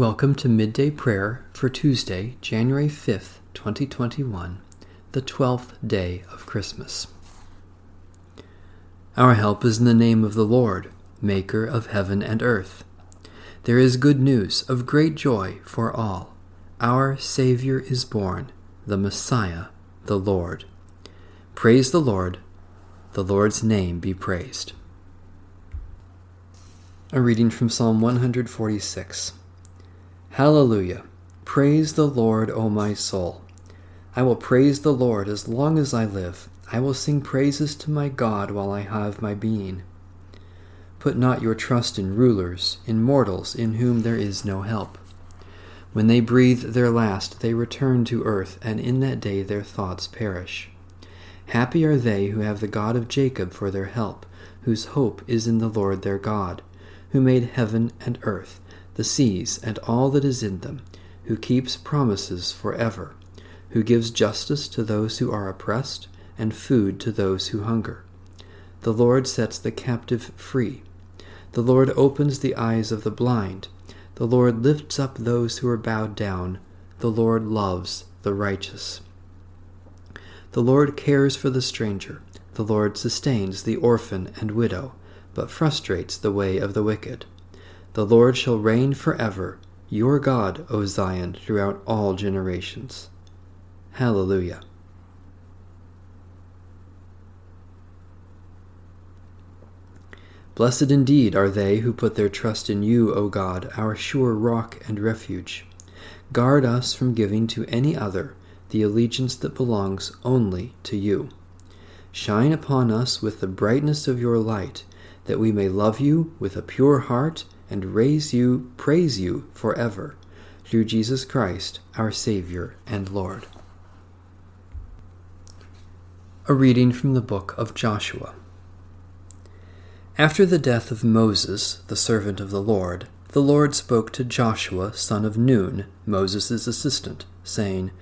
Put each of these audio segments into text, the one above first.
Welcome to Midday Prayer for Tuesday, January 5th, 2021, the 12th day of Christmas. Our help is in the name of the Lord, Maker of heaven and earth. There is good news of great joy for all. Our Savior is born, the Messiah, the Lord. Praise the Lord. The Lord's name be praised. A reading from Psalm 146. Hallelujah! Praise the Lord, O my soul. I will praise the Lord as long as I live. I will sing praises to my God while I have my being. Put not your trust in rulers, in mortals in whom there is no help. When they breathe their last, they return to earth, and in that day their thoughts perish. Happy are they who have the God of Jacob for their help, whose hope is in the Lord their God, who made heaven and earth the seas, and all that is in them, who keeps promises for ever, who gives justice to those who are oppressed, and food to those who hunger. The Lord sets the captive free. The Lord opens the eyes of the blind. The Lord lifts up those who are bowed down. The Lord loves the righteous. The Lord cares for the stranger. The Lord sustains the orphan and widow, but frustrates the way of the wicked. The Lord shall reign forever, your God, O Zion, throughout all generations. Hallelujah. Blessed indeed are they who put their trust in you, O God, our sure rock and refuge. Guard us from giving to any other the allegiance that belongs only to you. Shine upon us with the brightness of your light, that we may love you with a pure heart and raise you, praise you forever, through Jesus Christ, our Savior and Lord. A reading from the book of Joshua. After the death of Moses, the servant of the Lord, the Lord spoke to Joshua, son of Nun, Moses' assistant, saying,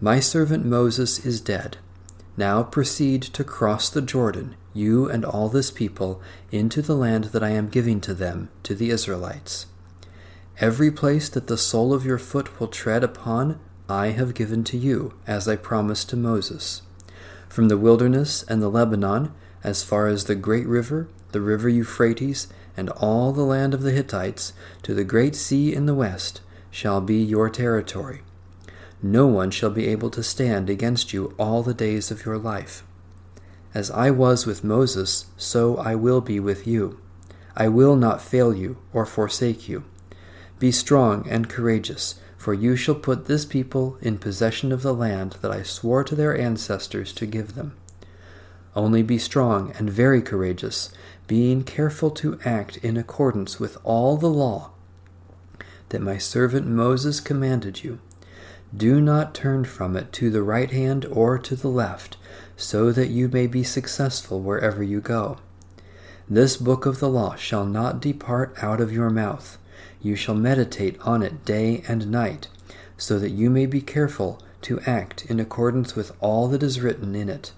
My servant Moses is dead. Now proceed to cross the Jordan you and all this people, into the land that I am giving to them, to the Israelites. Every place that the sole of your foot will tread upon, I have given to you, as I promised to Moses. From the wilderness and the Lebanon, as far as the great river, the river Euphrates, and all the land of the Hittites, to the great sea in the west, shall be your territory. No one shall be able to stand against you all the days of your life. As I was with Moses, so I will be with you. I will not fail you or forsake you. Be strong and courageous, for you shall put this people in possession of the land that I swore to their ancestors to give them. Only be strong and very courageous, being careful to act in accordance with all the law that my servant Moses commanded you. Do not turn from it to the right hand or to the left so that you may be successful wherever you go. This book of the law shall not depart out of your mouth. You shall meditate on it day and night, so that you may be careful to act in accordance with all that is written in it.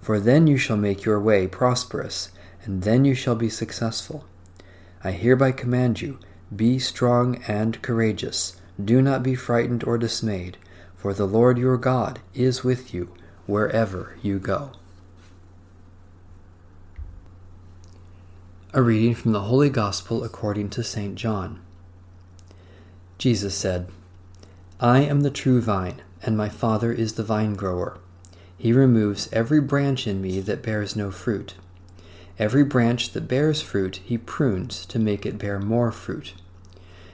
For then you shall make your way prosperous, and then you shall be successful. I hereby command you, be strong and courageous. Do not be frightened or dismayed, for the Lord your God is with you wherever you go. A reading from the Holy Gospel according to St. John. Jesus said, I am the true vine, and my Father is the vine grower. He removes every branch in me that bears no fruit. Every branch that bears fruit he prunes to make it bear more fruit.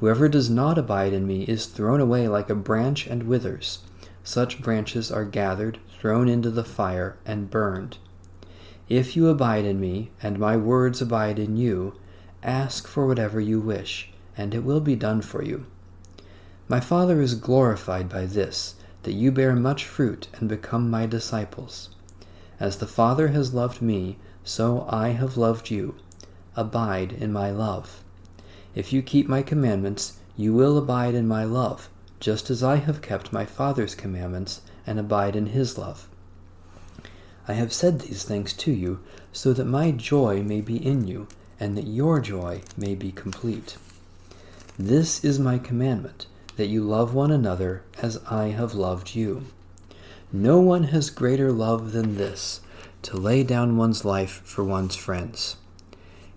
Whoever does not abide in me is thrown away like a branch and withers. Such branches are gathered, thrown into the fire, and burned. If you abide in me, and my words abide in you, ask for whatever you wish, and it will be done for you. My Father is glorified by this, that you bear much fruit and become my disciples. As the Father has loved me, so I have loved you. Abide in my love. If you keep my commandments, you will abide in my love, just as I have kept my Father's commandments and abide in his love. I have said these things to you, so that my joy may be in you, and that your joy may be complete. This is my commandment, that you love one another as I have loved you. No one has greater love than this, to lay down one's life for one's friends.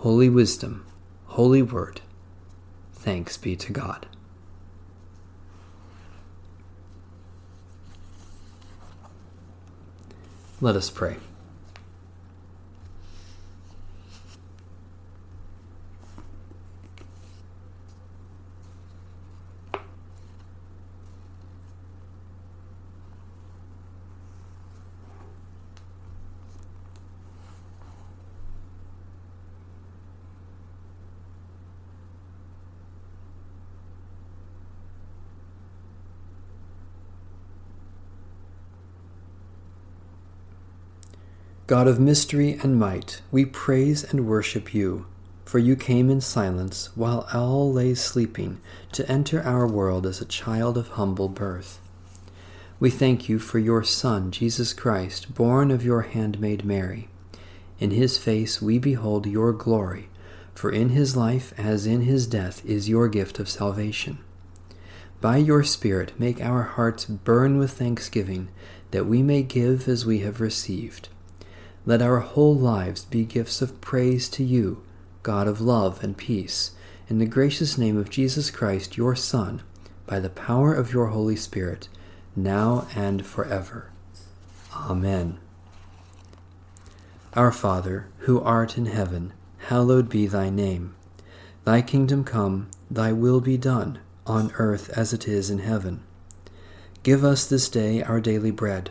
Holy Wisdom, Holy Word, thanks be to God. Let us pray. God of mystery and might, we praise and worship you, for you came in silence while all lay sleeping to enter our world as a child of humble birth. We thank you for your Son, Jesus Christ, born of your handmaid Mary. In his face we behold your glory, for in his life as in his death is your gift of salvation. By your Spirit, make our hearts burn with thanksgiving, that we may give as we have received let our whole lives be gifts of praise to you, God of love and peace, in the gracious name of Jesus Christ, your Son, by the power of your Holy Spirit, now and forever. Amen. Our Father, who art in heaven, hallowed be thy name. Thy kingdom come, thy will be done, on earth as it is in heaven. Give us this day our daily bread